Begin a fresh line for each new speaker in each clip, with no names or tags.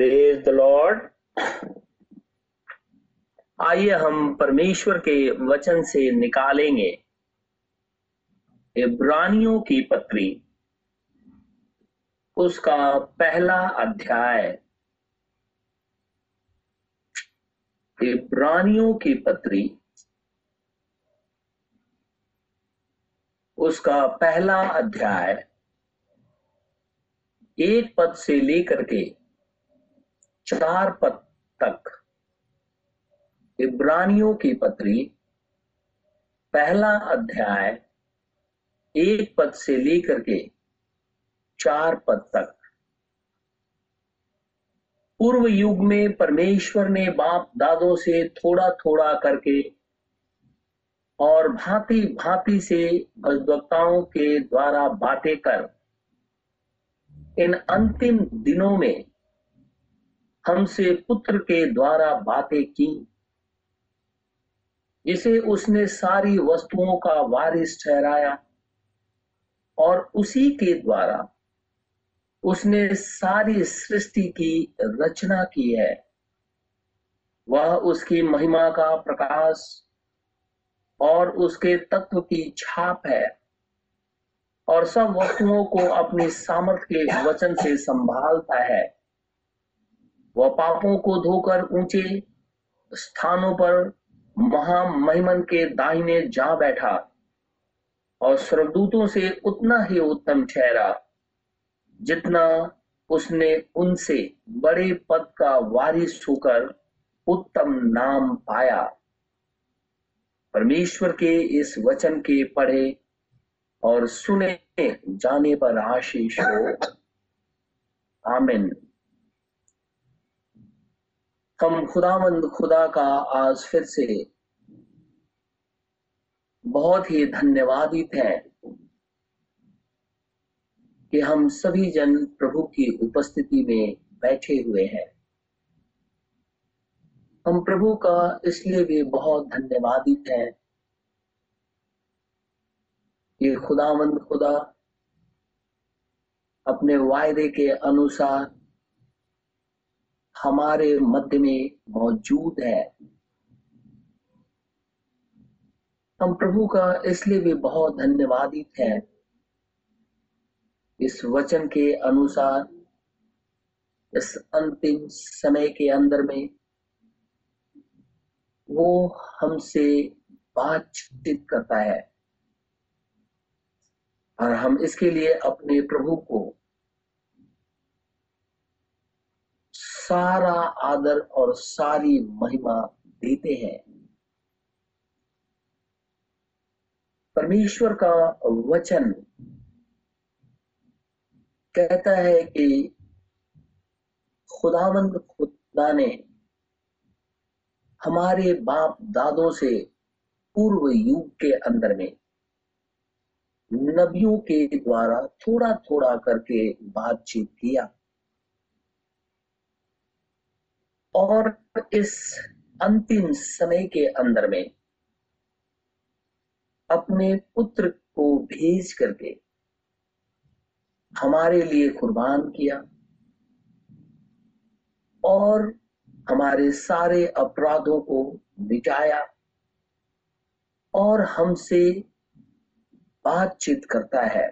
praise the Lord आइए हम परमेश्वर के वचन से निकालेंगे इब्रानियों की पत्री उसका पहला अध्याय इब्रानियों की पत्री उसका पहला अध्याय एक पद से लेकर के चार पद तक इब्रानियों की पत्री पहला अध्याय एक पद से लेकर के चार पद तक पूर्व युग में परमेश्वर ने बाप दादों से थोड़ा थोड़ा करके और भांति भांति से भगवताओं के द्वारा बातें कर इन अंतिम दिनों में हमसे पुत्र के द्वारा बातें की जिसे उसने सारी वस्तुओं का वारिस ठहराया और उसी के द्वारा उसने सारी सृष्टि की रचना की है वह उसकी महिमा का प्रकाश और उसके तत्व की छाप है और सब वस्तुओं को अपनी सामर्थ्य के वचन से संभालता है वह पापों को धोकर ऊंचे स्थानों पर महामहिमन के दाहिने जा बैठा और स्वर्गदूतों से उतना ही उत्तम ठहरा जितना उसने उनसे बड़े पद का वारिस होकर उत्तम नाम पाया परमेश्वर के इस वचन के पढ़े और सुने जाने पर आशीष हो आमिन हम खुदामंद खुदा का आज फिर से बहुत ही धन्यवादित है कि हम सभी जन प्रभु की उपस्थिति में बैठे हुए हैं हम प्रभु का इसलिए भी बहुत धन्यवादित हैं कि खुदामंद खुदा अपने वायदे के अनुसार हमारे मध्य में मौजूद है हम प्रभु का इसलिए भी बहुत धन्यवादित हैं इस वचन के अनुसार इस अंतिम समय के अंदर में वो हमसे बातचीत करता है और हम इसके लिए अपने प्रभु को सारा आदर और सारी महिमा देते हैं परमेश्वर का वचन कहता है कि खुदावंद खुदा ने हमारे बाप दादों से पूर्व युग के अंदर में नबियों के द्वारा थोड़ा थोड़ा करके बातचीत किया और इस अंतिम समय के अंदर में अपने पुत्र को भेज करके हमारे लिए कुर्बान किया और हमारे सारे अपराधों को मिटाया और हमसे बातचीत करता है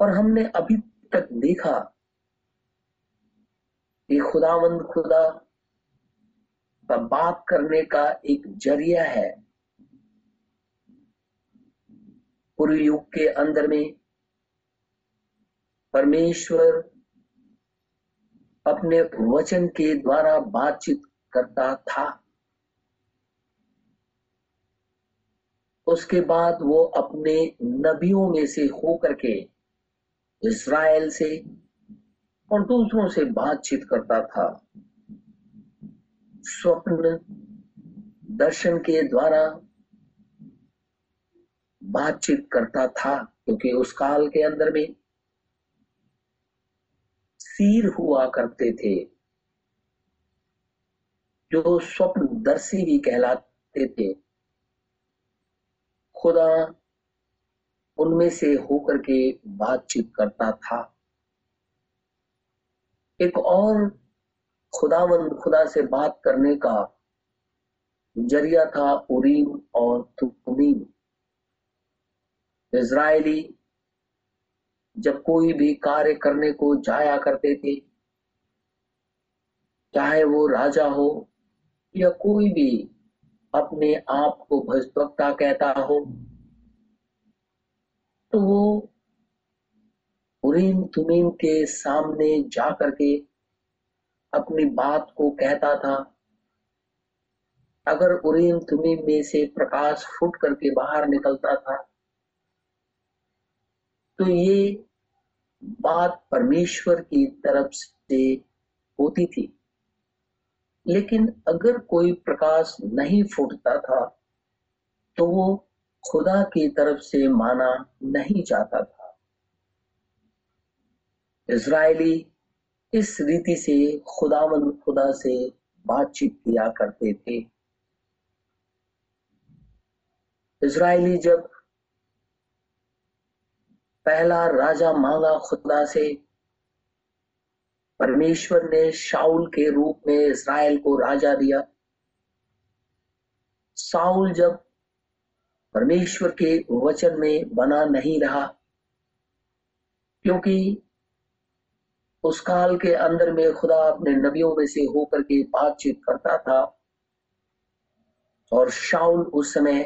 और हमने अभी तक देखा ये खुदावंद खुदा बात करने का एक जरिया है पूर्व युग के अंदर में परमेश्वर अपने वचन के द्वारा बातचीत करता था उसके बाद वो अपने नबियों में से होकर के इसराइल से और दूसरों तो से बातचीत करता था स्वप्न दर्शन के द्वारा बातचीत करता था क्योंकि उस काल के अंदर में सीर हुआ करते थे जो स्वप्न दर्शी भी कहलाते थे खुदा उनमें से होकर के बातचीत करता था एक और खुदावंद खुदा से बात करने का जरिया था उरीम और तुमीम इसराइली जब कोई भी कार्य करने को जाया करते थे चाहे वो राजा हो या कोई भी अपने आप को भजभक्ता कहता हो तो वो उरीम तुमीम के सामने जा करके अपनी बात को कहता था अगर उरीम तुमीम में से प्रकाश फूट करके बाहर निकलता था तो ये बात परमेश्वर की तरफ से होती थी लेकिन अगर कोई प्रकाश नहीं फूटता था तो वो खुदा की तरफ से माना नहीं जाता था इसराइली इस रीति से खुदावन खुदा से बातचीत किया करते थे इसराइली जब पहला राजा मांगा खुदा से परमेश्वर ने शाउल के रूप में इसराइल को राजा दिया साउल जब परमेश्वर के वचन में बना नहीं रहा क्योंकि उस काल के अंदर में खुदा अपने नबियों में से होकर के बातचीत करता था और शाउल उस समय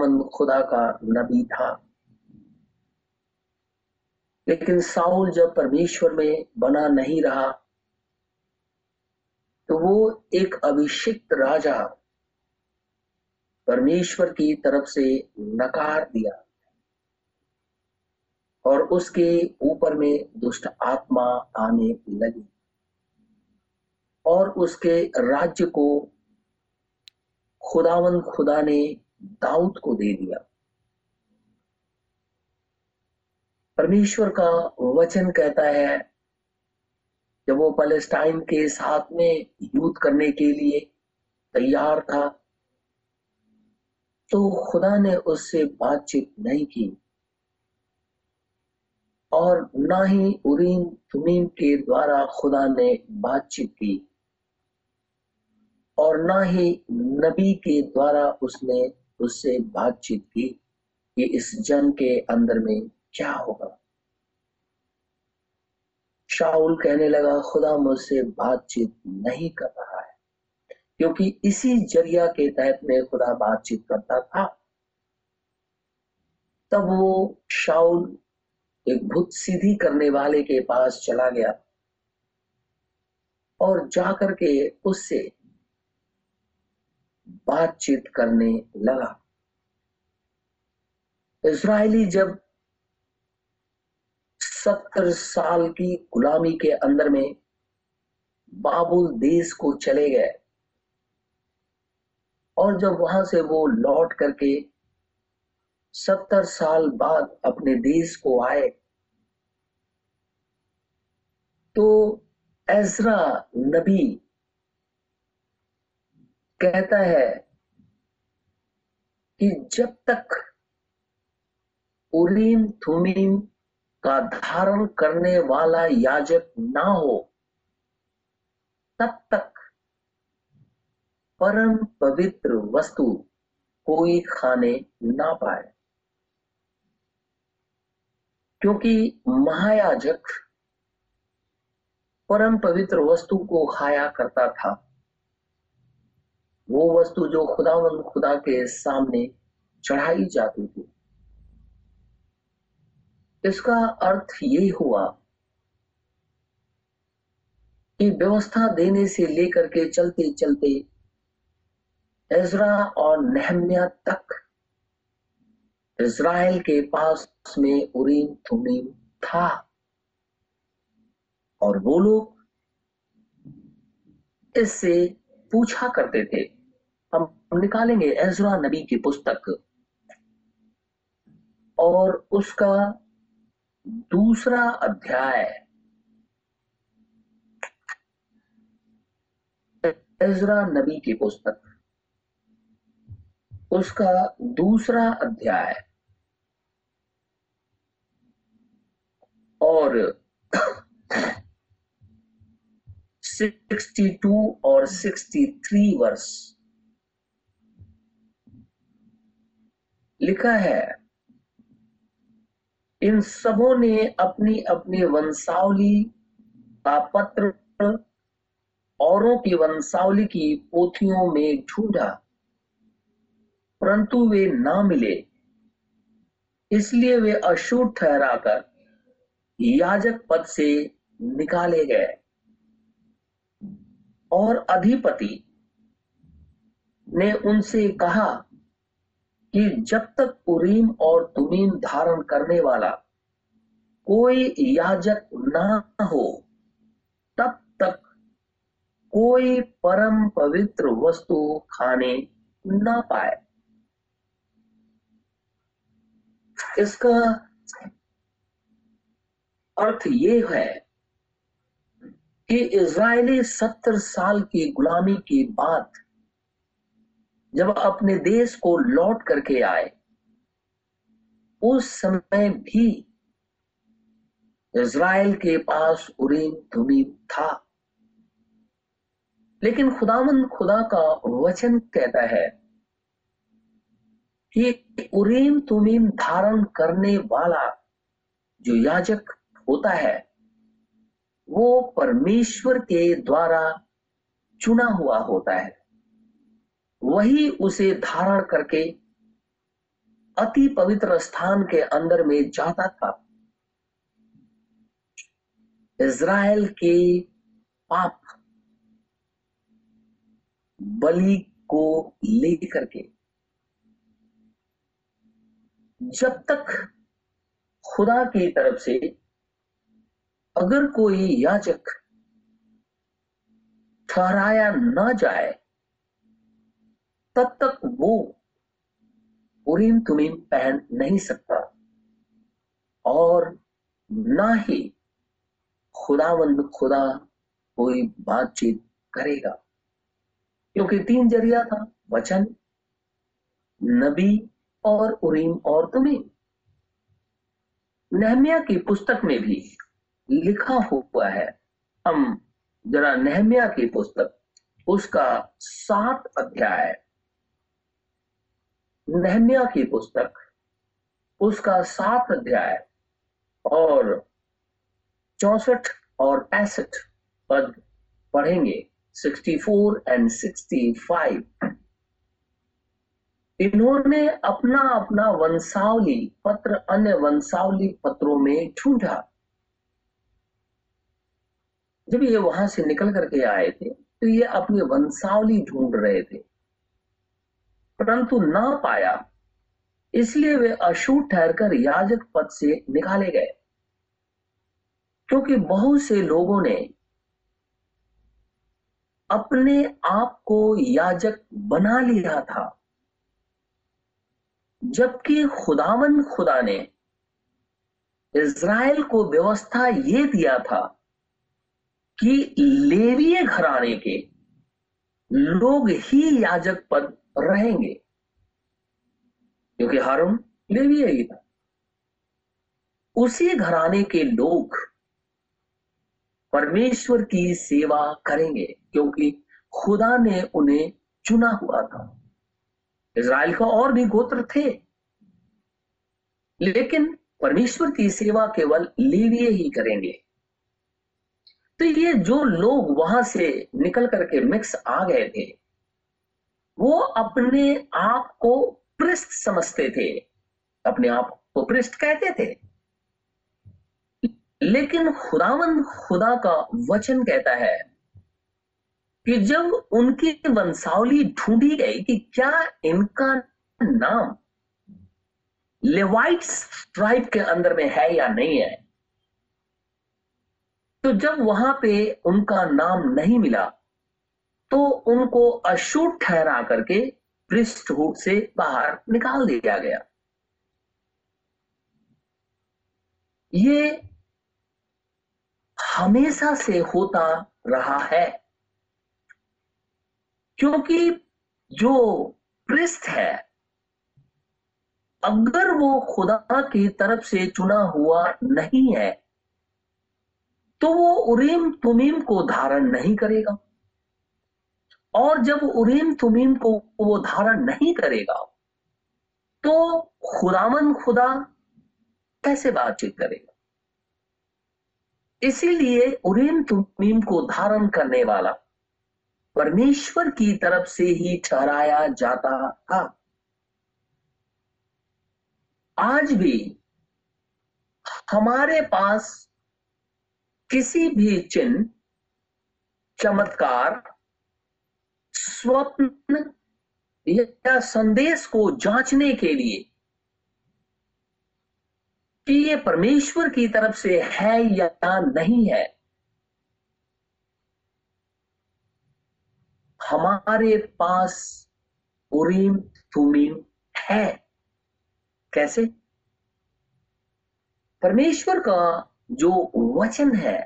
मंद खुदा का नबी था लेकिन साउल जब परमेश्वर में बना नहीं रहा तो वो एक अभिषिक्त राजा परमेश्वर की तरफ से नकार दिया और उसके ऊपर में दुष्ट आत्मा आने लगी और उसके राज्य को खुदावन खुदा ने दाऊद को दे दिया परमेश्वर का वचन कहता है जब वो पैलेस्टाइन के साथ में युद्ध करने के लिए तैयार था तो खुदा ने उससे बातचीत नहीं की और ना ही उरीम तुमीम के द्वारा खुदा ने बातचीत की और ना ही नबी के द्वारा उसने उससे बातचीत की कि इस जन के अंदर में क्या होगा शाहुल कहने लगा खुदा मुझसे बातचीत नहीं कर रहा है क्योंकि इसी जरिया के तहत में खुदा बातचीत करता था तब वो शाह एक भूत सीधी करने वाले के पास चला गया और जाकर के उससे बातचीत करने लगा इसराइली जब सत्तर साल की गुलामी के अंदर में बाबुल देश को चले गए और जब वहां से वो लौट करके सत्तर साल बाद अपने देश को आए तो ऐसरा नबी कहता है कि जब तक उरीम थुमीम का धारण करने वाला याजक ना हो तब तक परम पवित्र वस्तु कोई खाने ना पाए क्योंकि महायाजक परम पवित्र वस्तु को खाया करता था वो वस्तु जो खुदावंद खुदा के सामने चढ़ाई जाती थी इसका अर्थ ये हुआ कि व्यवस्था देने से लेकर के चलते चलते एजरा और नहम्या तक इज़राइल के पास में उरीम थुमीम था और वो लोग इससे पूछा करते थे हम निकालेंगे एजरा नबी की पुस्तक और उसका दूसरा अध्याय एजरा नबी की पुस्तक उसका दूसरा अध्याय और 62 और 63 वर्ष लिखा है इन सबों ने अपनी अपनी वंशावली का पत्र औरों की वंशावली की पोथियों में ढूंढा परंतु वे ना मिले इसलिए वे अशुद्ध ठहराकर याजक पद से निकाले गए और अधिपति ने उनसे कहा कि जब तक उरीम और तुमीम धारण करने वाला कोई याजक ना हो तब तक कोई परम पवित्र वस्तु खाने ना पाए इसका अर्थ ये है कि इसराइली सत्तर साल की गुलामी के बाद जब अपने देश को लौट करके आए उस समय भी इज़राइल के पास उरीम धुमीम था लेकिन खुदावन खुदा का वचन कहता है ये उरेम तुमीम धारण करने वाला जो याजक होता है वो परमेश्वर के द्वारा चुना हुआ होता है वही उसे धारण करके अति पवित्र स्थान के अंदर में जाता था इज़राइल के पाप बलि को लेकर के जब तक खुदा की तरफ से अगर कोई याचक ठहराया ना जाए तब तक वो उरीम तुमीम पहन नहीं सकता और ना ही खुदावंद खुदा कोई बातचीत करेगा क्योंकि तीन जरिया था वचन नबी और उरीम और तुम्हें नहमिया की पुस्तक में भी लिखा हुआ है हम जरा नहमिया की पुस्तक उसका सात अध्याय नहमिया की पुस्तक उसका सात अध्याय और चौसठ और पैंसठ पद पढ़ेंगे सिक्सटी फोर एंड फाइव इन्होंने अपना अपना वंशावली पत्र अन्य वंशावली पत्रों में ढूंढा जब ये वहां से निकल करके आए थे तो ये अपनी वंशावली ढूंढ रहे थे परंतु ना पाया इसलिए वे अशुभ ठहरकर याजक पद से निकाले गए क्योंकि बहुत से लोगों ने अपने आप को याजक बना लिया था जबकि खुदावन खुदा ने इज़राइल को व्यवस्था ये दिया था कि लेवीय घराने के लोग ही याजक पद रहेंगे क्योंकि हारून लेवीय ही था उसी घराने के लोग परमेश्वर की सेवा करेंगे क्योंकि खुदा ने उन्हें चुना हुआ था इज़राइल का और भी गोत्र थे लेकिन परमेश्वर की सेवा केवल लीविए ही करेंगे तो ये जो लोग वहां से निकल करके मिक्स आ गए थे वो अपने आप को पृष्ठ समझते थे अपने आप को पृष्ठ कहते थे लेकिन खुदावन खुदा का वचन कहता है कि जब उनकी वंशावली ढूंढी गई कि क्या इनका नाम लेवाइट ट्राइब के अंदर में है या नहीं है तो जब वहां पे उनका नाम नहीं मिला तो उनको अशुभ ठहरा करके पृष्ठभूत से बाहर निकाल दिया गया ये हमेशा से होता रहा है क्योंकि जो पृष्ठ है अगर वो खुदा की तरफ से चुना हुआ नहीं है तो वो उरीम तुमीम को धारण नहीं करेगा और जब उरीम तुमीम को वो धारण नहीं करेगा तो खुदावन खुदा कैसे बातचीत करेगा इसीलिए उरीम तुमीम को धारण करने वाला परमेश्वर की तरफ से ही ठहराया जाता था आज भी हमारे पास किसी भी चिन्ह चमत्कार स्वप्न या संदेश को जांचने के लिए कि ये परमेश्वर की तरफ से है या नहीं है हमारे पास उरीम थुमीम है कैसे परमेश्वर का जो वचन है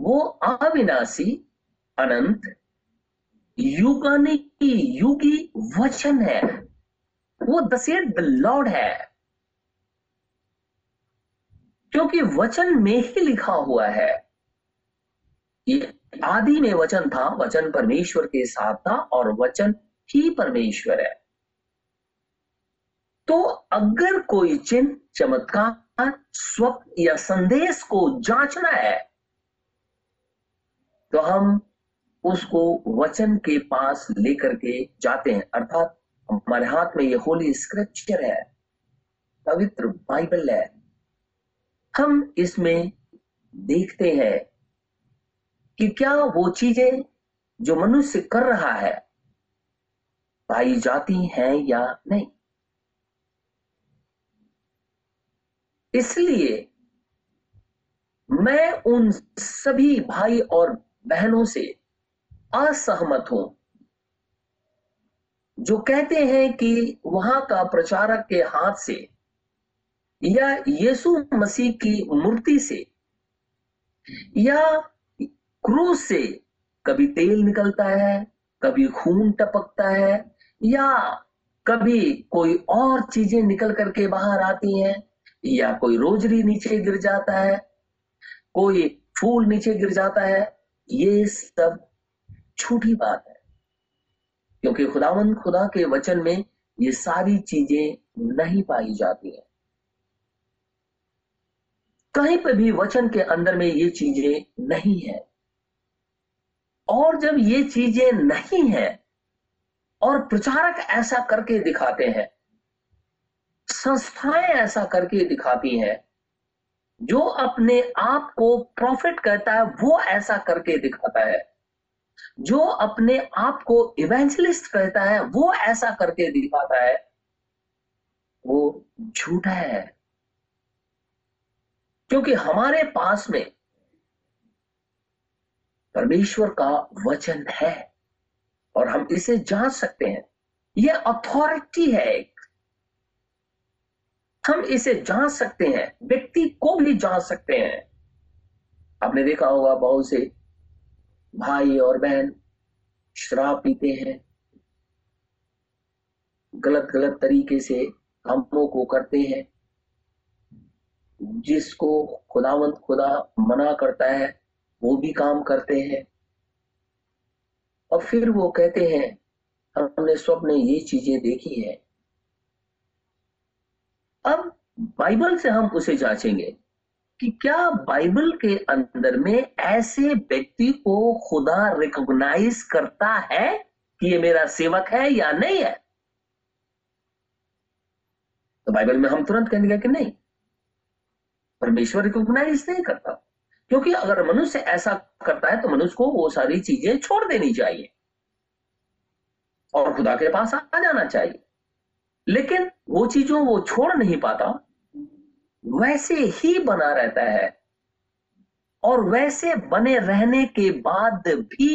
वो अविनाशी अनंत युगानिक युगी वचन है वो दसेर द लॉर्ड है क्योंकि वचन में ही लिखा हुआ है ये आदि में वचन था वचन परमेश्वर के साथ था और वचन ही परमेश्वर है तो अगर कोई चिन्ह चमत्कार स्वप्न या संदेश को जांचना है तो हम उसको वचन के पास लेकर के जाते हैं अर्थात हमारे हाथ में ये होली स्क्रिप्चर है पवित्र बाइबल है हम इसमें देखते हैं कि क्या वो चीजें जो मनुष्य कर रहा है पाई जाती हैं या नहीं इसलिए मैं उन सभी भाई और बहनों से असहमत हूं जो कहते हैं कि वहां का प्रचारक के हाथ से या यीशु मसीह की मूर्ति से या क्रूज से कभी तेल निकलता है कभी खून टपकता है या कभी कोई और चीजें निकल करके बाहर आती हैं या कोई रोजरी नीचे गिर जाता है कोई फूल नीचे गिर जाता है ये सब छोटी बात है क्योंकि खुदावन खुदा के वचन में ये सारी चीजें नहीं पाई जाती हैं कहीं पर भी वचन के अंदर में ये चीजें नहीं है और जब ये चीजें नहीं है और प्रचारक ऐसा करके दिखाते हैं संस्थाएं ऐसा करके दिखाती हैं जो अपने आप को प्रॉफिट कहता है वो ऐसा करके दिखाता है जो अपने आप को इवेंचलिस्ट कहता है वो ऐसा करके दिखाता है वो झूठा है क्योंकि हमारे पास में परमेश्वर का वचन है और हम इसे जान सकते हैं यह अथॉरिटी है एक हम इसे जान सकते हैं व्यक्ति को भी जान सकते हैं आपने देखा होगा बहुत से भाई और बहन शराब पीते हैं गलत गलत तरीके से कामों को करते हैं जिसको खुदावंत खुदा मना करता है वो भी काम करते हैं और फिर वो कहते हैं हमने स्वप्न ये चीजें देखी है अब बाइबल से हम उसे जांचेंगे कि क्या बाइबल के अंदर में ऐसे व्यक्ति को खुदा रिकॉग्नाइज करता है कि ये मेरा सेवक है या नहीं है तो बाइबल में हम तुरंत कहेंगे कि नहीं परमेश्वर रिकॉग्नाइज नहीं करता क्योंकि अगर मनुष्य ऐसा करता है तो मनुष्य को वो सारी चीजें छोड़ देनी चाहिए और खुदा के पास आ जाना चाहिए लेकिन वो चीजों वो छोड़ नहीं पाता वैसे ही बना रहता है और वैसे बने रहने के बाद भी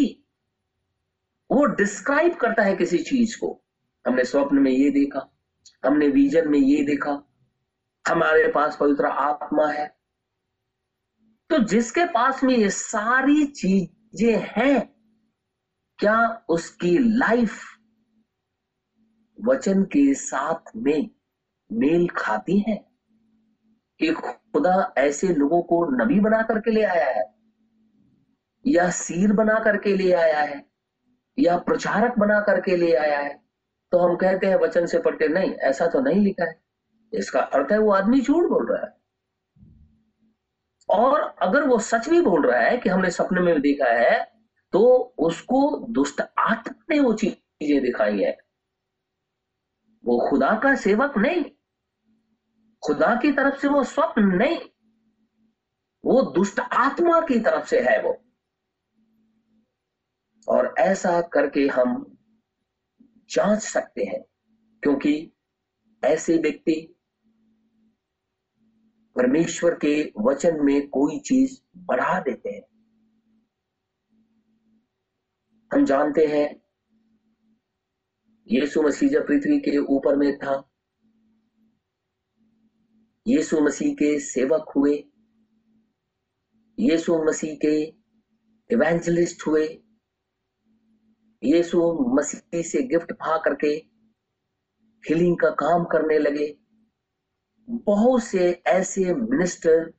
वो डिस्क्राइब करता है किसी चीज को हमने स्वप्न में ये देखा हमने विजन में ये देखा हमारे पास पवित्र आत्मा है तो जिसके पास में ये सारी चीजें हैं क्या उसकी लाइफ वचन के साथ में मेल खाती है एक खुदा ऐसे लोगों को नबी बना करके ले आया है या सीर बना करके ले आया है या प्रचारक बना करके ले आया है तो हम कहते हैं वचन से पढ़ के नहीं ऐसा तो नहीं लिखा है इसका अर्थ है वो आदमी झूठ बोल रहा है और अगर वो सच भी बोल रहा है कि हमने सपने में देखा है तो उसको दुष्ट आत्मा ने वो चीजें दिखाई है वो खुदा का सेवक नहीं खुदा की तरफ से वो स्वप्न नहीं वो दुष्ट आत्मा की तरफ से है वो और ऐसा करके हम जांच सकते हैं क्योंकि ऐसे व्यक्ति परमेश्वर के वचन में कोई चीज बढ़ा देते हैं हम जानते हैं यीशु मसीह जब पृथ्वी के ऊपर में था यीशु मसीह के सेवक हुए यीशु मसीह के इवेंजलिस्ट हुए यीशु मसीह से गिफ्ट पा करके हीलिंग का काम करने लगे बहुत से ऐसे मिनिस्टर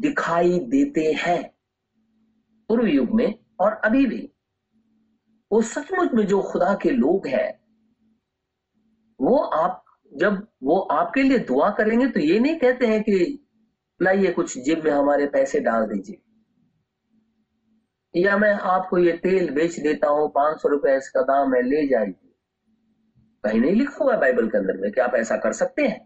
दिखाई देते हैं पूर्व युग में और अभी भी वो सचमुच में जो खुदा के लोग हैं वो आप जब वो आपके लिए दुआ करेंगे तो ये नहीं कहते हैं कि लाइए कुछ जिम में हमारे पैसे डाल दीजिए या मैं आपको ये तेल बेच देता हूं पांच सौ रुपए इसका दाम है ले जाइए कहीं नहीं लिखा हुआ बाइबल के अंदर में कि आप ऐसा कर सकते हैं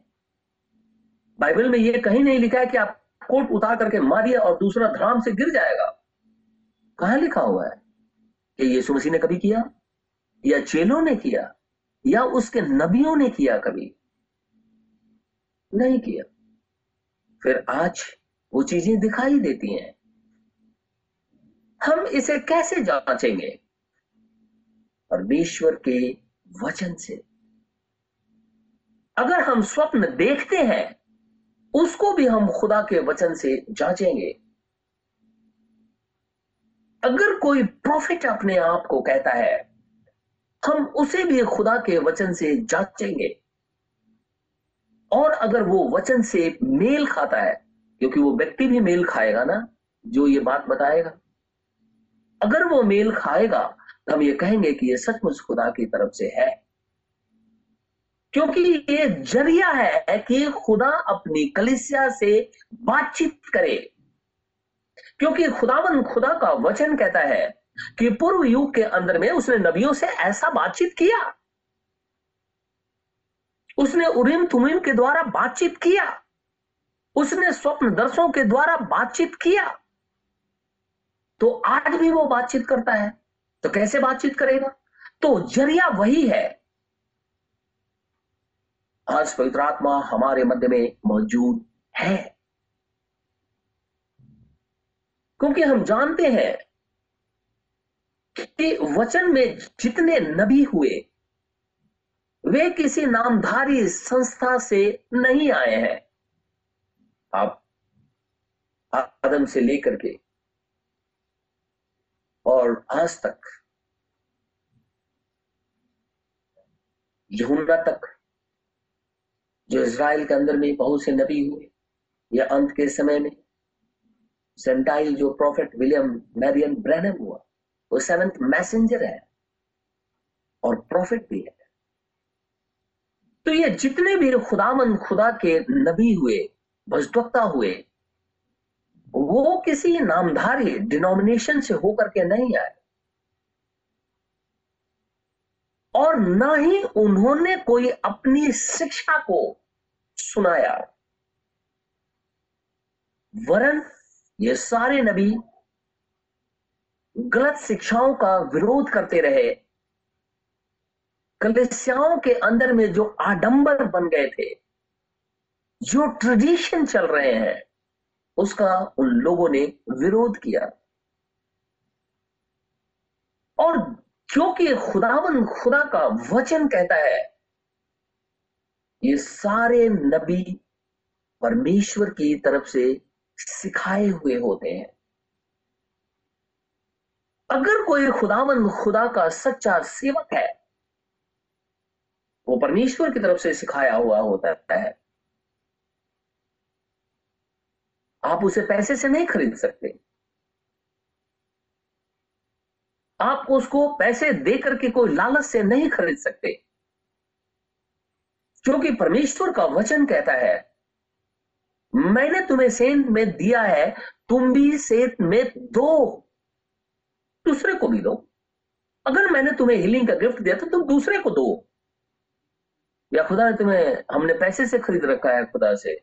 बाइबल में यह कहीं नहीं लिखा है कि आप कोट उतार करके मारिए और दूसरा धाम से गिर जाएगा कहा लिखा हुआ है कि यीशु मसीह ने कभी किया या चेलों ने किया या उसके नबियों ने किया कभी नहीं किया फिर आज वो चीजें दिखाई देती हैं हम इसे कैसे जांचेंगे परमेश्वर के वचन से अगर हम स्वप्न देखते हैं उसको भी हम खुदा के वचन से जांचेंगे अगर कोई प्रॉफिट अपने आप को कहता है हम उसे भी खुदा के वचन से जांचेंगे और अगर वो वचन से मेल खाता है क्योंकि वो व्यक्ति भी मेल खाएगा ना जो ये बात बताएगा अगर वो मेल खाएगा तो हम ये कहेंगे कि ये सचमुच खुदा की तरफ से है क्योंकि ये जरिया है कि खुदा अपनी कलिसिया से बातचीत करे क्योंकि खुदावन खुदा का वचन कहता है कि पूर्व युग के अंदर में उसने नबियों से ऐसा बातचीत किया उसने उरीम तुमीम के द्वारा बातचीत किया उसने स्वप्न दर्शों के द्वारा बातचीत किया तो आज भी वो बातचीत करता है तो कैसे बातचीत करेगा तो जरिया वही है आज पवित्र आत्मा हमारे मध्य में मौजूद है क्योंकि हम जानते हैं कि वचन में जितने नबी हुए वे किसी नामधारी संस्था से नहीं आए हैं आप आदम से लेकर के और आज तक यमुना तक जो इसराइल के अंदर भी बहुत से नबी हुए या अंत के समय में सेंटाइल जो प्रॉफेट विलियम मैरियन ब्रैनम हुआ वो सेवेंथ मैसेंजर है और प्रॉफिट भी है तो ये जितने भी खुदामन खुदा के नबी हुए भजदवक्ता हुए वो किसी नामधारी डिनोमिनेशन से होकर के नहीं आए और न ही उन्होंने कोई अपनी शिक्षा को सुनाया वरन ये सारे नबी गलत शिक्षाओं का विरोध करते रहे कलिसियाओं के अंदर में जो आडंबर बन गए थे जो ट्रेडिशन चल रहे हैं उसका उन लोगों ने विरोध किया और क्योंकि खुदावन खुदा का वचन कहता है ये सारे नबी परमेश्वर की तरफ से सिखाए हुए होते हैं अगर कोई खुदावन खुदा का सच्चा सेवक है वो परमेश्वर की तरफ से सिखाया हुआ होता है आप उसे पैसे से नहीं खरीद सकते आप उसको पैसे दे करके कोई लालच से नहीं खरीद सकते क्योंकि परमेश्वर का वचन कहता है मैंने तुम्हें सेंत में दिया है तुम भी सेंत में दो दूसरे को भी दो अगर मैंने तुम्हें हीलिंग का गिफ्ट दिया तो तुम दूसरे को दो या खुदा ने तुम्हें हमने पैसे से खरीद रखा है खुदा से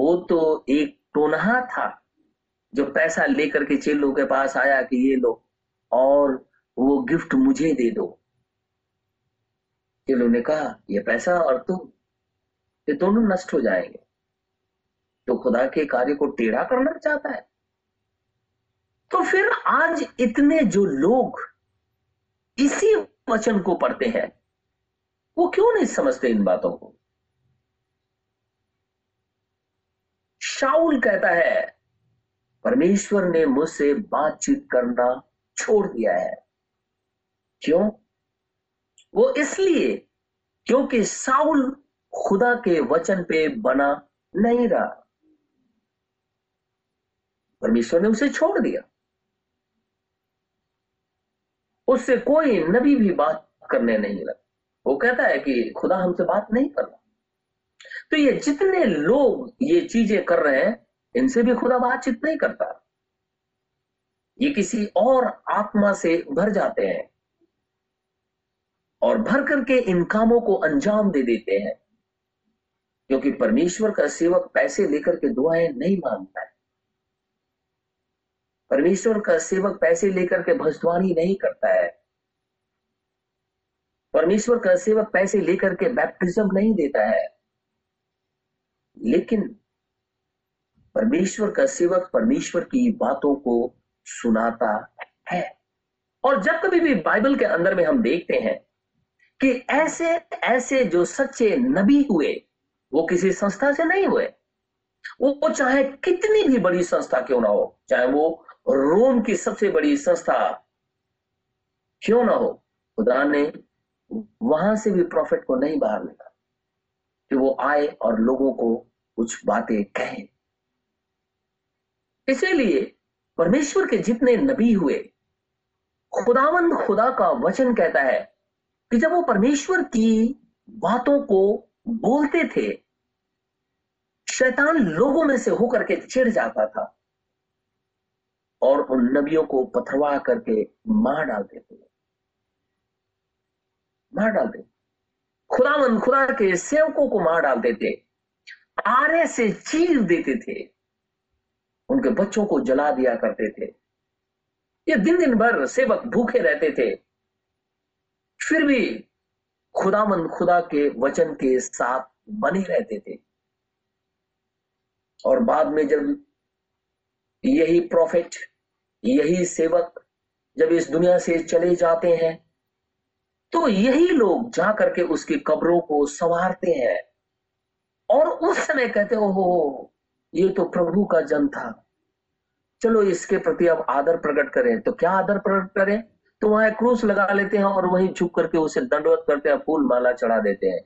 वो तो एक टोनहा था जो पैसा लेकर के चेलों के पास आया कि ये लो और वो गिफ्ट मुझे दे दो चलो ने कहा ये पैसा और तुम ये दोनों नष्ट हो जाएंगे तो खुदा के कार्य को टेढ़ा करना चाहता है तो फिर आज इतने जो लोग इसी वचन को पढ़ते हैं वो क्यों नहीं समझते इन बातों को शाउल कहता है परमेश्वर ने मुझसे बातचीत करना छोड़ दिया है क्यों वो इसलिए क्योंकि साउल खुदा के वचन पे बना नहीं रहा परमेश्वर ने उसे छोड़ दिया उससे कोई नबी भी बात करने नहीं लगा वो कहता है कि खुदा हमसे बात नहीं कर रहा तो ये जितने लोग ये चीजें कर रहे हैं इनसे भी खुदा बातचीत नहीं करता ये किसी और आत्मा से भर जाते हैं और भर करके इन कामों को अंजाम दे देते हैं क्योंकि परमेश्वर का सेवक पैसे लेकर के दुआएं नहीं मांगता है परमेश्वर का सेवक पैसे लेकर के भजवानी नहीं करता है परमेश्वर का सेवक पैसे लेकर के बैप्टिज्म नहीं देता है लेकिन परमेश्वर का सेवक परमेश्वर की बातों को सुनाता है और जब कभी भी बाइबल के अंदर में हम देखते हैं कि ऐसे ऐसे जो सच्चे नबी हुए वो किसी संस्था से नहीं हुए वो चाहे कितनी भी बड़ी संस्था क्यों ना हो चाहे वो रोम की सबसे बड़ी संस्था क्यों ना हो खुदा ने वहां से भी प्रॉफिट को नहीं बाहर निकाला कि वो आए और लोगों को कुछ बातें कहें इसीलिए परमेश्वर के जितने नबी हुए खुदावन खुदा का वचन कहता है कि जब वो परमेश्वर की बातों को बोलते थे शैतान लोगों में से होकर के चिढ़ जाता था और उन नबियों को पथरवा करके मार डालते थे मार डालते खुदावन खुदा के सेवकों को मार डालते थे आरे से चीर देते थे उनके बच्चों को जला दिया करते थे ये दिन दिन भर सेवक भूखे रहते थे फिर भी खुदामंद खुदा के वचन के साथ बने रहते थे और बाद में जब यही प्रॉफिट यही सेवक जब इस दुनिया से चले जाते हैं तो यही लोग जा करके उसकी कब्रों को संवारते हैं और उस समय कहते हो ये तो प्रभु का जन था चलो इसके प्रति अब आदर प्रकट करें तो क्या आदर प्रकट करें तो वहां क्रूस लगा लेते हैं और वहीं झुक करके उसे दंडवत करते हैं फूल माला चढ़ा देते हैं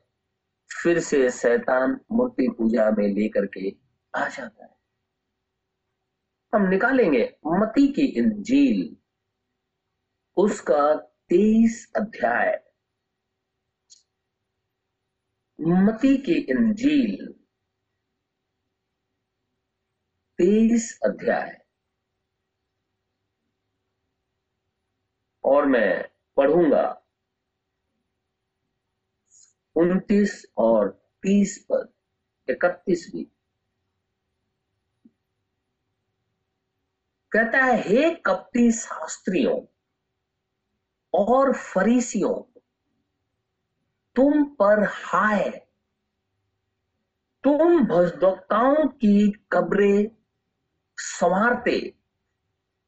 फिर से शैतान मूर्ति पूजा में लेकर के आ जाता है हम निकालेंगे मती की इंजील उसका तेईस अध्याय मती की इंजील तेईस अध्याय और मैं पढ़ूंगा उनतीस और तीस पद इकतीसवीं कहता है हे कपटी शास्त्रियों और फरीसियों तुम पर हाय तुम भजदोक्ताओं की कब्रें संवारते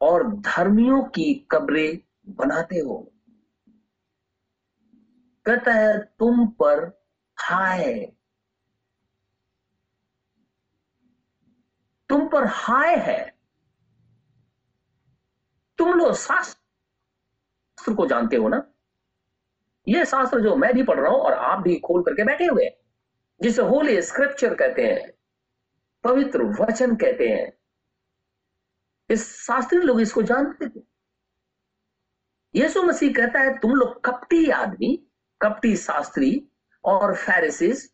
और धर्मियों की कब्रें बनाते हो कहता है तुम पर हाय तुम पर हाय है तुम लोग शास्त्र को जानते हो ना यह शास्त्र जो मैं भी पढ़ रहा हूं और आप भी खोल करके बैठे हुए हैं जिसे होली स्क्रिप्चर कहते हैं पवित्र वचन कहते हैं इस शास्त्री लोग इसको जानते थे यीशु मसीह कहता है तुम लोग कपटी आदमी कपटी शास्त्री और फैरिसिस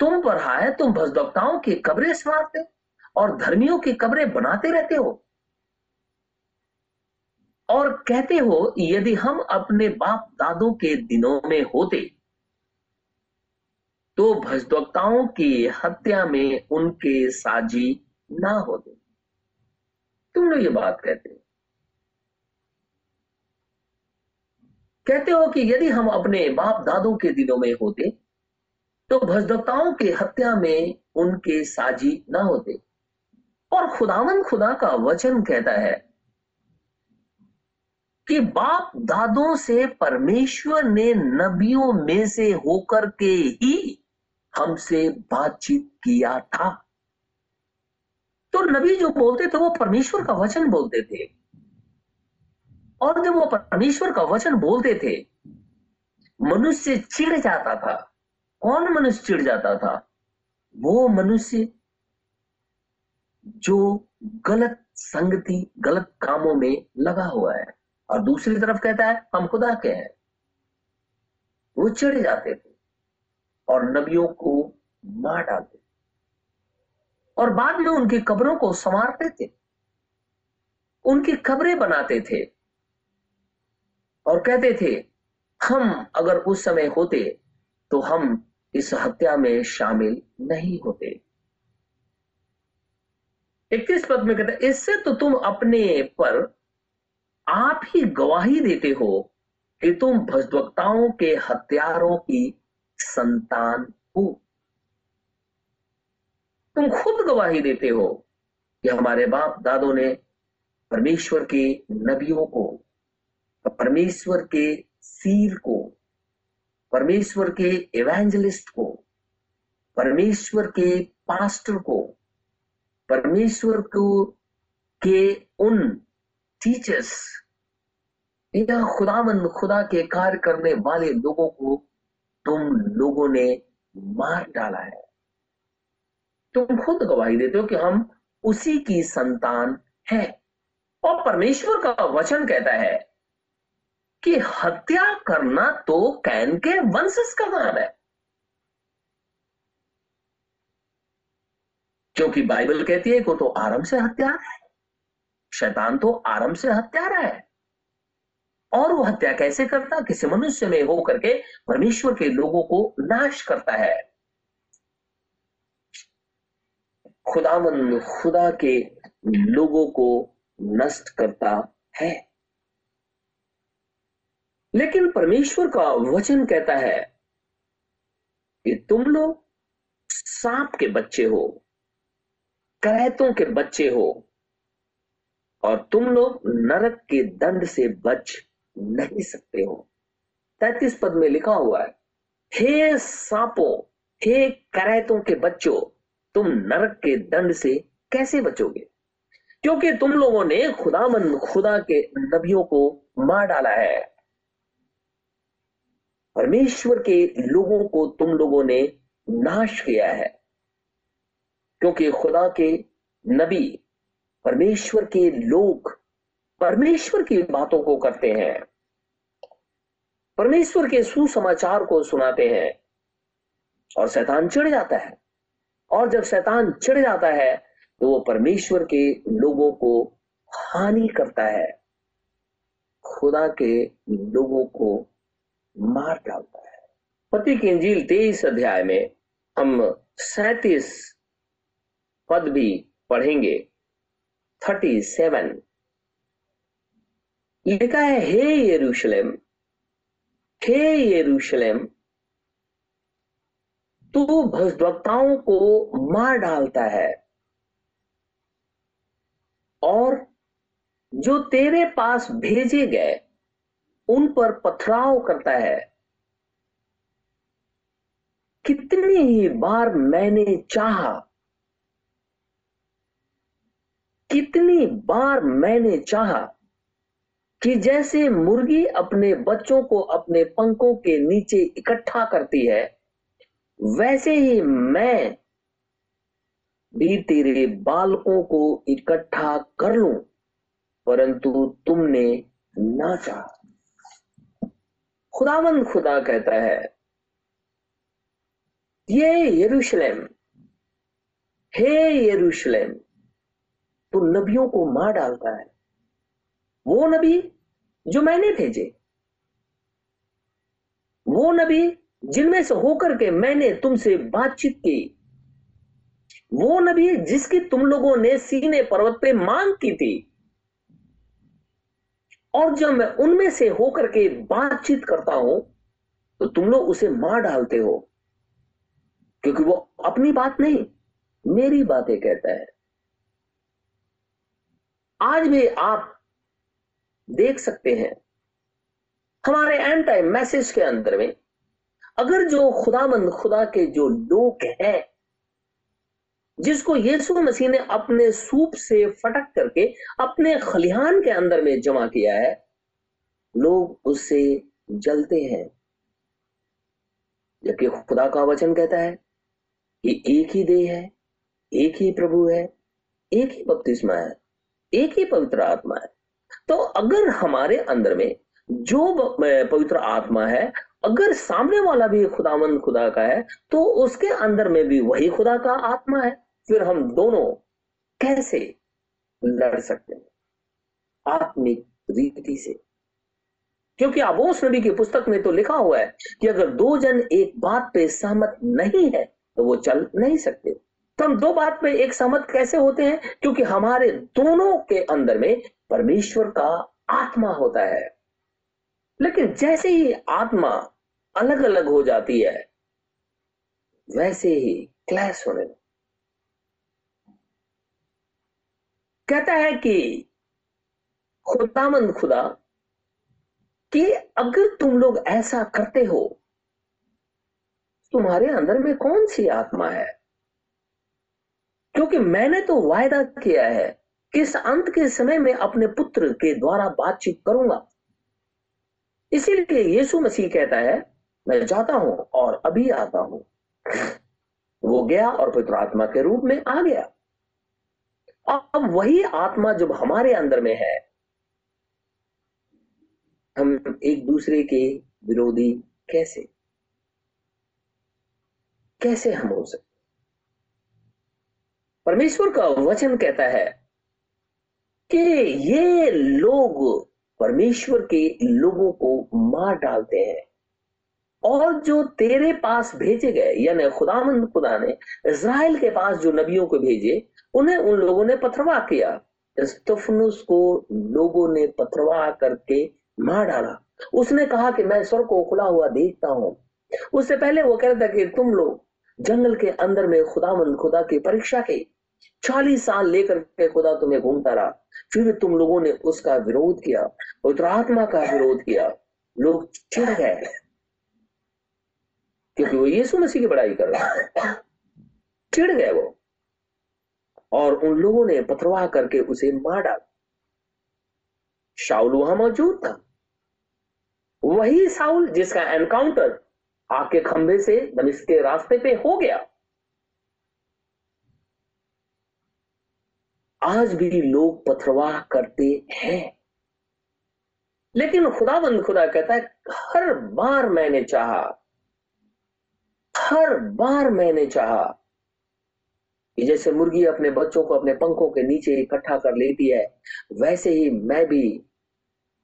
तुम पर हाय तुम भजदौताओं के कब्रे संवारते और धर्मियों के कब्रे बनाते रहते हो और कहते हो यदि हम अपने बाप दादों के दिनों में होते तो भजदौताओं की हत्या में उनके साजी ना होते तुम लोग ये बात कहते हो कहते हो कि यदि हम अपने बाप दादों के दिनों में होते तो भजदताओं के हत्या में उनके साजी ना होते और खुदावन खुदा का वचन कहता है कि बाप दादों से परमेश्वर ने नबियों में से होकर के ही हमसे बातचीत किया था तो नबी जो बोलते थे वो परमेश्वर का वचन बोलते थे और जब वो परमेश्वर का वचन बोलते थे मनुष्य चिड़ जाता था कौन मनुष्य चिड़ जाता था वो मनुष्य जो गलत संगति गलत कामों में लगा हुआ है और दूसरी तरफ कहता है हम खुदा के हैं वो चिड़ जाते थे और नबियों को मार डालते थे और बाद में उनकी कब्रों को संवारते थे उनकी खबरें बनाते थे और कहते थे हम अगर उस समय होते तो हम इस हत्या में शामिल नहीं होते इक्कीस पद में कहते इससे तो तुम अपने पर आप ही गवाही देते हो कि तुम भजवक्ताओं के हत्यारों की संतान हो तुम खुद गवाही देते हो कि हमारे बाप दादों ने परमेश्वर के नबियों को परमेश्वर के सील को परमेश्वर के इवेंजलिस्ट को परमेश्वर के पास्टर को परमेश्वर को के उन टीचर्स या खुदावन खुदा के कार्य करने वाले लोगों को तुम लोगों ने मार डाला है तुम खुद गवाही देते हो कि हम उसी की संतान है और परमेश्वर का वचन कहता है कि हत्या करना तो कैन के वंशज का काम है क्योंकि बाइबल कहती है को तो आरंभ से हत्या है शैतान तो आरंभ से हत्यार है और वो हत्या कैसे करता किसी मनुष्य में हो करके परमेश्वर के लोगों को नाश करता है खुदामंद खुदा के लोगों को नष्ट करता है लेकिन परमेश्वर का वचन कहता है कि तुम लोग सांप के बच्चे हो करैतों के बच्चे हो और तुम लोग नरक के दंड से बच नहीं सकते हो तैतीस पद में लिखा हुआ है हे सांपों हे करैतों के बच्चों तुम नरक के दंड से कैसे बचोगे क्योंकि तुम लोगों ने खुदामन खुदा के नबियों को मार डाला है परमेश्वर के लोगों को तुम लोगों ने नाश किया है क्योंकि खुदा के नबी परमेश्वर के लोग परमेश्वर की बातों को करते हैं परमेश्वर के सुसमाचार को सुनाते हैं और शैतान चढ़ जाता है और जब शैतान चिड़ जाता है तो वो परमेश्वर के लोगों को हानि करता है खुदा के लोगों को मार डालता है पति की इंजील तेईस अध्याय में हम सैतीस पद भी पढ़ेंगे थर्टी सेवन लिखा है हे यरूशलेम हे यरूशलेम तू तो भविष्यवक्ताओं को मार डालता है और जो तेरे पास भेजे गए उन पर पथराव करता है कितनी ही बार मैंने चाहा कितनी बार मैंने चाहा कि जैसे मुर्गी अपने बच्चों को अपने पंखों के नीचे इकट्ठा करती है वैसे ही मैं भी तेरे बालकों को इकट्ठा कर लू परंतु तुमने ना चाह खुदावन खुदा कहता है ये यरूशलेम हे यरूशलेम तो नबियों को मार डालता है वो नबी जो मैंने भेजे वो नबी जिनमें से होकर के मैंने तुमसे बातचीत की वो नबी जिसकी तुम लोगों ने सीने पर्वत पे मांग की थी और जब मैं उनमें से होकर के बातचीत करता हूं तो तुम लोग उसे मार डालते हो क्योंकि वो अपनी बात नहीं मेरी बातें कहता है आज भी आप देख सकते हैं हमारे एंड टाइम मैसेज के अंदर में अगर जो खुदामंद खुदा के जो लोग हैं जिसको यीशु मसीह ने अपने सूप से फटक करके अपने खलिहान के अंदर में जमा किया है लोग उससे जलते हैं जबकि खुदा का वचन कहता है कि एक ही देह है एक ही प्रभु है एक ही बपतिस्मा है एक ही पवित्र आत्मा है तो अगर हमारे अंदर में जो पवित्र आत्मा है अगर सामने वाला भी खुदामंद खुदा का है तो उसके अंदर में भी वही खुदा का आत्मा है फिर हम दोनों कैसे लड़ सकते हैं आत्मिक रीति से क्योंकि आबोस नबी की पुस्तक में तो लिखा हुआ है कि अगर दो जन एक बात पे सहमत नहीं है तो वो चल नहीं सकते तो हम दो बात पे एक सहमत कैसे होते हैं क्योंकि हमारे दोनों के अंदर में परमेश्वर का आत्मा होता है लेकिन जैसे ही आत्मा अलग अलग हो जाती है वैसे ही क्लैश होने कहता है कि खुदामंद खुदा कि अगर तुम लोग ऐसा करते हो तुम्हारे अंदर में कौन सी आत्मा है क्योंकि मैंने तो वायदा किया है कि इस अंत के समय में अपने पुत्र के द्वारा बातचीत करूंगा इसीलिए यीशु मसीह कहता है मैं जाता हूं और अभी आता हूं वो गया और पवित्र आत्मा के रूप में आ गया अब वही आत्मा जब हमारे अंदर में है हम एक दूसरे के विरोधी कैसे कैसे हम हो सकते परमेश्वर का वचन कहता है कि ये लोग परमेश्वर के लोगों को मार डालते हैं और जो तेरे पास भेजे गए यानी खुदामंद खुदा ने इसराइल के पास जो नबियों को भेजे उन्हें उन लोगों ने पथरवाह किया को लोगों ने पथरवाह करके मार डाला उसने कहा कि मैं स्वर को खुला हुआ देखता हूं उससे पहले वो कह रहा था कि तुम लोग जंगल के अंदर में खुदामंद खुदा की परीक्षा की चालीस साल लेकर के खुदा तुम्हें घूमता रहा फिर तुम लोगों ने उसका विरोध किया पवित्र आत्मा का विरोध किया लोग चिड़ गए क्योंकि वो यीशु मसीह की बड़ाई कर रहा है चिड़ गए वो और उन लोगों ने पथरवाह करके उसे मार डाला शाउल वहां मौजूद था वही साउल जिसका एनकाउंटर आग के खंभे से दमिश्क के रास्ते पे हो गया आज भी लोग पथरवाह करते हैं लेकिन खुदा बंद खुदा कहता है हर बार मैंने चाहा हर बार मैंने चाहा कि जैसे मुर्गी अपने बच्चों को अपने पंखों के नीचे इकट्ठा कर लेती है वैसे ही मैं भी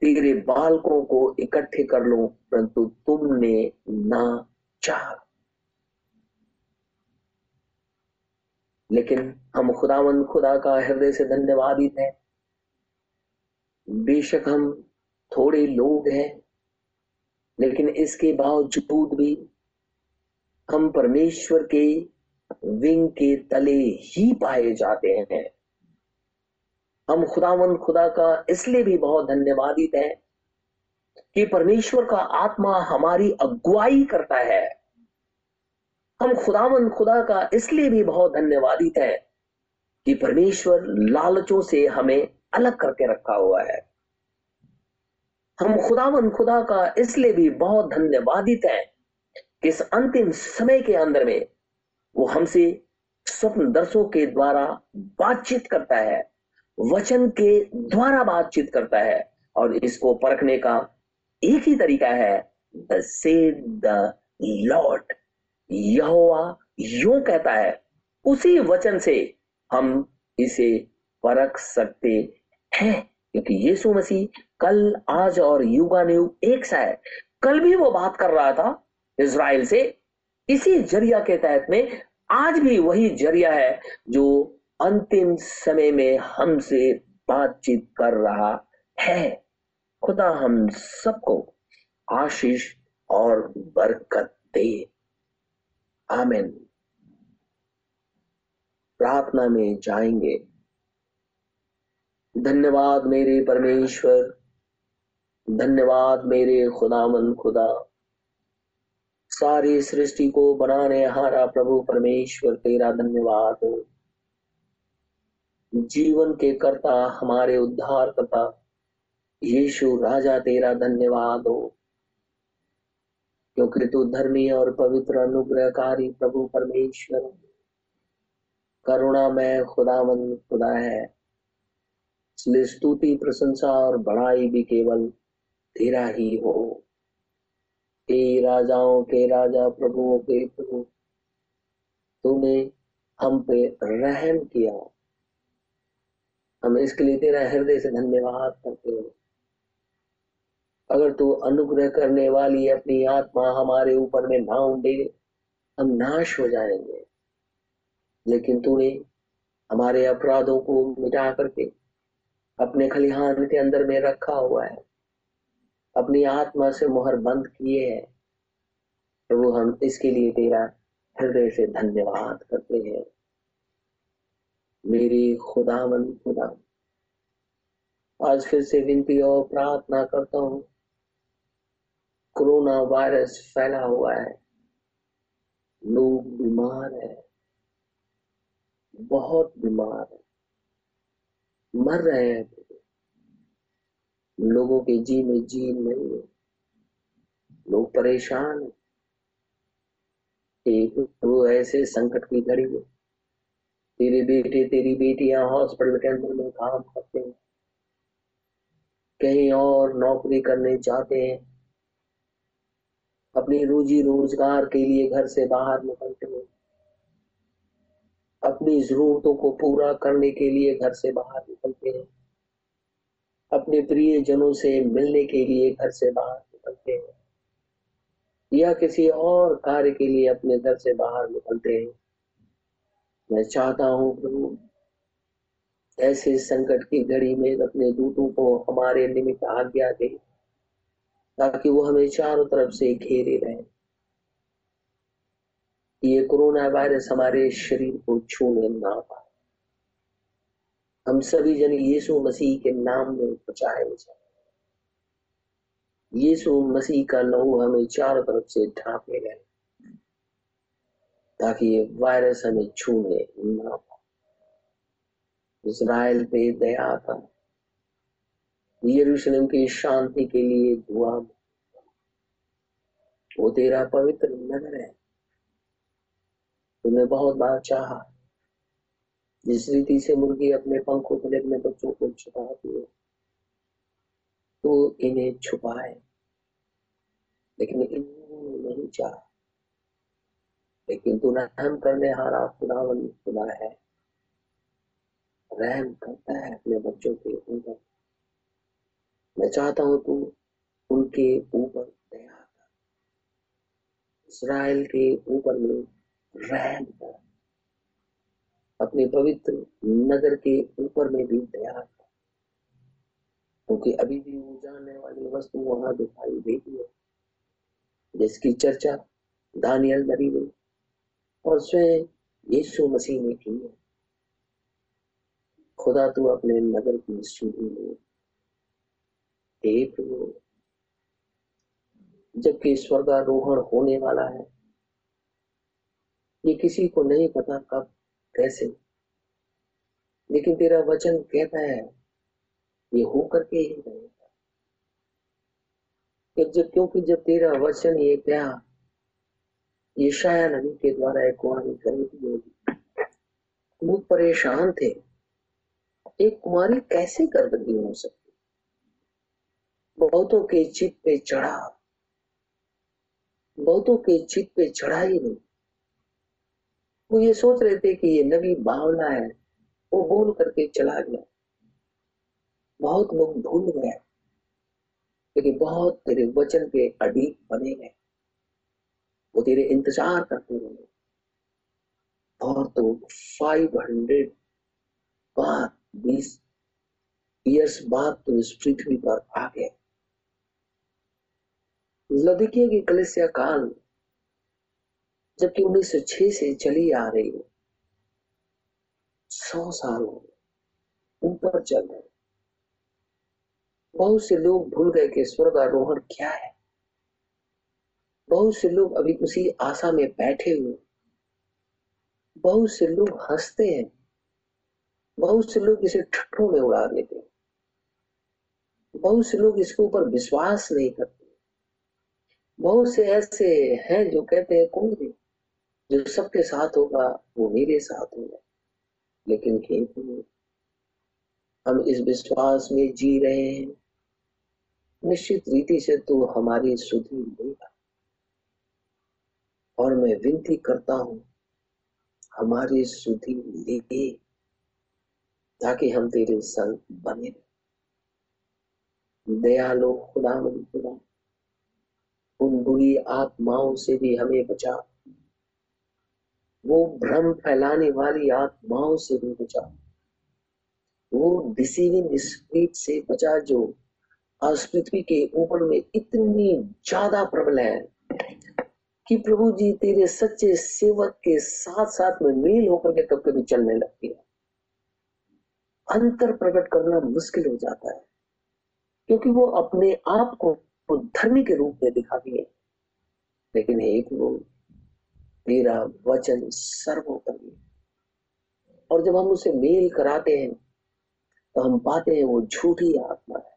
तेरे बालकों को इकट्ठे कर लू परंतु तुमने ना चाहा लेकिन हम खुदावन खुदा का हृदय से धन्यवादित हैं बेशक हम थोड़े लोग हैं लेकिन इसके बावजूद भी हम परमेश्वर के विंग के तले ही पाए जाते हैं हम खुदावन खुदा का इसलिए भी बहुत धन्यवादित हैं कि परमेश्वर का आत्मा हमारी अगुवाई करता है हम खुदावन खुदा का इसलिए भी बहुत धन्यवादित हैं कि परमेश्वर लालचों से हमें अलग करके रखा हुआ है हम खुदावन खुदा का इसलिए भी बहुत धन्यवादित हैं कि इस अंतिम समय के अंदर में वो हमसे स्वप्न दर्शों के द्वारा बातचीत करता है वचन के द्वारा बातचीत करता है और इसको परखने का एक ही तरीका है द सेड द लॉर्ड यहोवा यूं कहता है उसी वचन से हम इसे परख सकते हैं क्योंकि यीशु मसीह कल आज और युगानुयुग एक सा है कल भी वो बात कर रहा था इसराइल से इसी जरिया के तहत में आज भी वही जरिया है जो अंतिम समय में हमसे बातचीत कर रहा है खुदा हम सबको आशीष और बरकत दे आमेन प्रार्थना में जाएंगे धन्यवाद मेरे परमेश्वर धन्यवाद मेरे मन खुदा सारी सृष्टि को बनाने हारा प्रभु परमेश्वर तेरा धन्यवाद हो जीवन के कर्ता हमारे उद्धार करता यीशु राजा तेरा धन्यवाद हो क्योंकि तू धर्मी और पवित्र अनुग्रहकारी प्रभु परमेश्वर करुणामय खुदावन खुदा है इसलिए स्तुति प्रशंसा और बड़ाई भी केवल तेरा ही हो ए राजाओं के राजा प्रभुओं के प्रभु तूने हम पे रहम किया हम इसके लिए तेरा हृदय से धन्यवाद करते हैं अगर तू अनुग्रह करने वाली अपनी आत्मा हमारे ऊपर में ना उठे हम नाश हो जाएंगे लेकिन तूने हमारे अपराधों को मिटा करके अपने खलिहान के अंदर में रखा हुआ है अपनी आत्मा से मोहर बंद किए है प्रभु हम इसके लिए तेरा हृदय से धन्यवाद करते हैं मेरे मन खुदा आज फिर से विनती और प्रार्थना करता हूं कोरोना वायरस फैला हुआ है लोग बीमार है बहुत बीमार है मर रहे हैं लोगों के जी में जी नहीं है लोग परेशान है एक तो ऐसे संकट की घड़ी में तेरे बेटे तेरी बेटियां हॉस्पिटल के अंदर में काम करते हैं कहीं और नौकरी करने जाते हैं अपनी रोजी रोजगार के लिए घर से बाहर निकलते हो अपनी जरूरतों को पूरा करने के लिए घर से बाहर निकलते हैं अपने प्रिय जनों से मिलने के लिए घर से बाहर निकलते हैं या किसी और कार्य के लिए अपने घर से बाहर निकलते हैं मैं चाहता हूं प्रभु ऐसे संकट की घड़ी में अपने दूतों को हमारे निमित्त आज्ञा दे ताकि वो हमें चारों तरफ से घेरे रहे ये कोरोना वायरस हमारे शरीर को छूने ना पाए हम सभी जन यीशु मसीह के नाम में बचाए जाए यीशु मसीह का लहू हमें चारों तरफ से ढांपे रहे ताकि ये वायरस हमें छूने ना पाए इसराइल पे दया था यरूशलेम की शांति के लिए दुआ वो तेरा पवित्र नगर है तुमने बहुत बार चाहा जिस रीति से मुर्गी अपने पंखों के अपने बच्चों को छुपाती है तो इन्हें छुपाए लेकिन इन्होंने नहीं चाह लेकिन तू रहम करने हारा खुदावन खुदा है रहम करता है अपने बच्चों के ऊपर मैं चाहता हूं तू उनके ऊपर दया कर इसराइल के ऊपर में रहम कर अपने पवित्र नगर के ऊपर में भी दया कर क्योंकि अभी भी वो जानने वाली वस्तु वहां दिखाई देती है जिसकी चर्चा दानियल नबी ने और स्वयं यीशु मसीह ने की है खुदा तू अपने नगर की सुधी में हे प्रभु जबकि स्वर्गारोहण होने वाला है ये किसी को नहीं पता कब कैसे लेकिन तेरा वचन कहता है ये हो करके ही रहेगा जब क्योंकि जब तेरा वचन ये क्या ये शाया नबी के द्वारा एक कुमारी गर्भवती होगी लोग परेशान थे एक कुमारी कैसे गर्भवती हो सकती बहुतों के चित पे चढ़ा बहुतों के चित पे चढ़ा ही नहीं वो ये सोच रहे थे कि ये नवी भावना है वो बोल करके चला गया बहुत लोग भूल गए लेकिन बहुत तेरे वचन के अधिक बने गए वो तेरे इंतजार करते रहे और तो फाइव हंड्रेड बाद बीस ईयर्स बाद तो इस पृथ्वी पर आ गए लदकिया की कलिसिया काल जबकि 1906 से चली आ रही है सौ साल ऊपर चल रहे बहुत से लोग भूल गए कि स्वर्ग आरोहण क्या है बहुत से लोग अभी उसी आशा में बैठे हुए बहुत से लोग हंसते हैं बहुत से लोग इसे ठट्ठों में उड़ा देते हैं बहुत से लोग इसके ऊपर विश्वास नहीं करते बहुत से ऐसे हैं जो कहते हैं कोई भी जो सबके साथ होगा वो मेरे साथ होगा लेकिन हम इस विश्वास में जी रहे हैं निश्चित रीति से तो हमारी सुधि लेगा और मैं विनती करता हूं हमारी सुधि लेके ताकि हम तेरे संग बने दयालो खुदा खुदा उन बुरी आत्माओं से भी हमें बचा वो भ्रम फैलाने वाली आत्माओं से भी बचा वो डिसीविंग स्पिरिट से बचा जो आज पृथ्वी के ऊपर में इतनी ज्यादा प्रबल है कि प्रभु जी तेरे सच्चे सेवक के साथ साथ में मेल होकर के कब कभी चलने लगती है अंतर प्रकट करना मुश्किल हो जाता है क्योंकि वो अपने आप को वो धर्मी के रूप में दिखा दिए लेकिन एक वो मेरा वचन सर्वोपरि और जब हम उसे मेल कराते हैं तो हम पाते हैं वो झूठी आत्मा है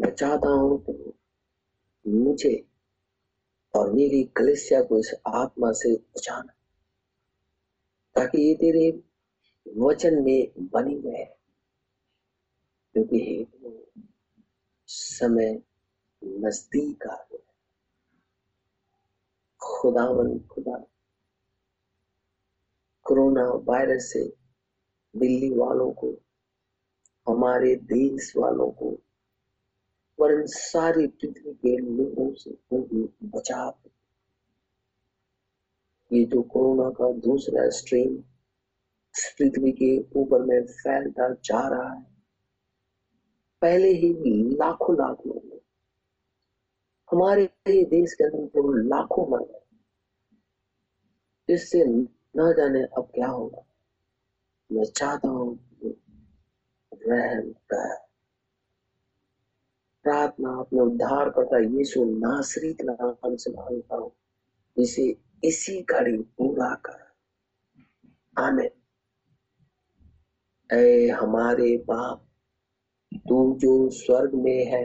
मैं चाहता हूं कि मुझे और मेरी कलिसिया को इस आत्मा से बचाना ताकि ये तेरे वचन में बनी रहे क्योंकि समय नजदीक आ गया खुदावन खुदा कोरोना वायरस से दिल्ली वालों को हमारे देश वालों को वरन सारे पृथ्वी के लोगों से बचा ये जो कोरोना का दूसरा स्ट्रीम पृथ्वी के ऊपर में फैलता जा रहा है पहले ही लाखों लाख लोग हमारे ही देश के अंदर जो लाखों मर गए जिससे न जाने अब क्या होगा मैं चाहता हूं रहम कर प्रार्थना अपने उद्धार करता यीशु नासरी नाम से मांगता हूं इसे इसी घड़ी पूरा कर आमेन ऐ हमारे बाप तू जो स्वर्ग में है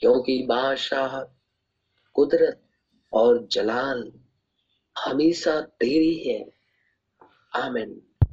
क्योंकि बादशाह कुदरत और जलाल हमेशा तेरी है आमिन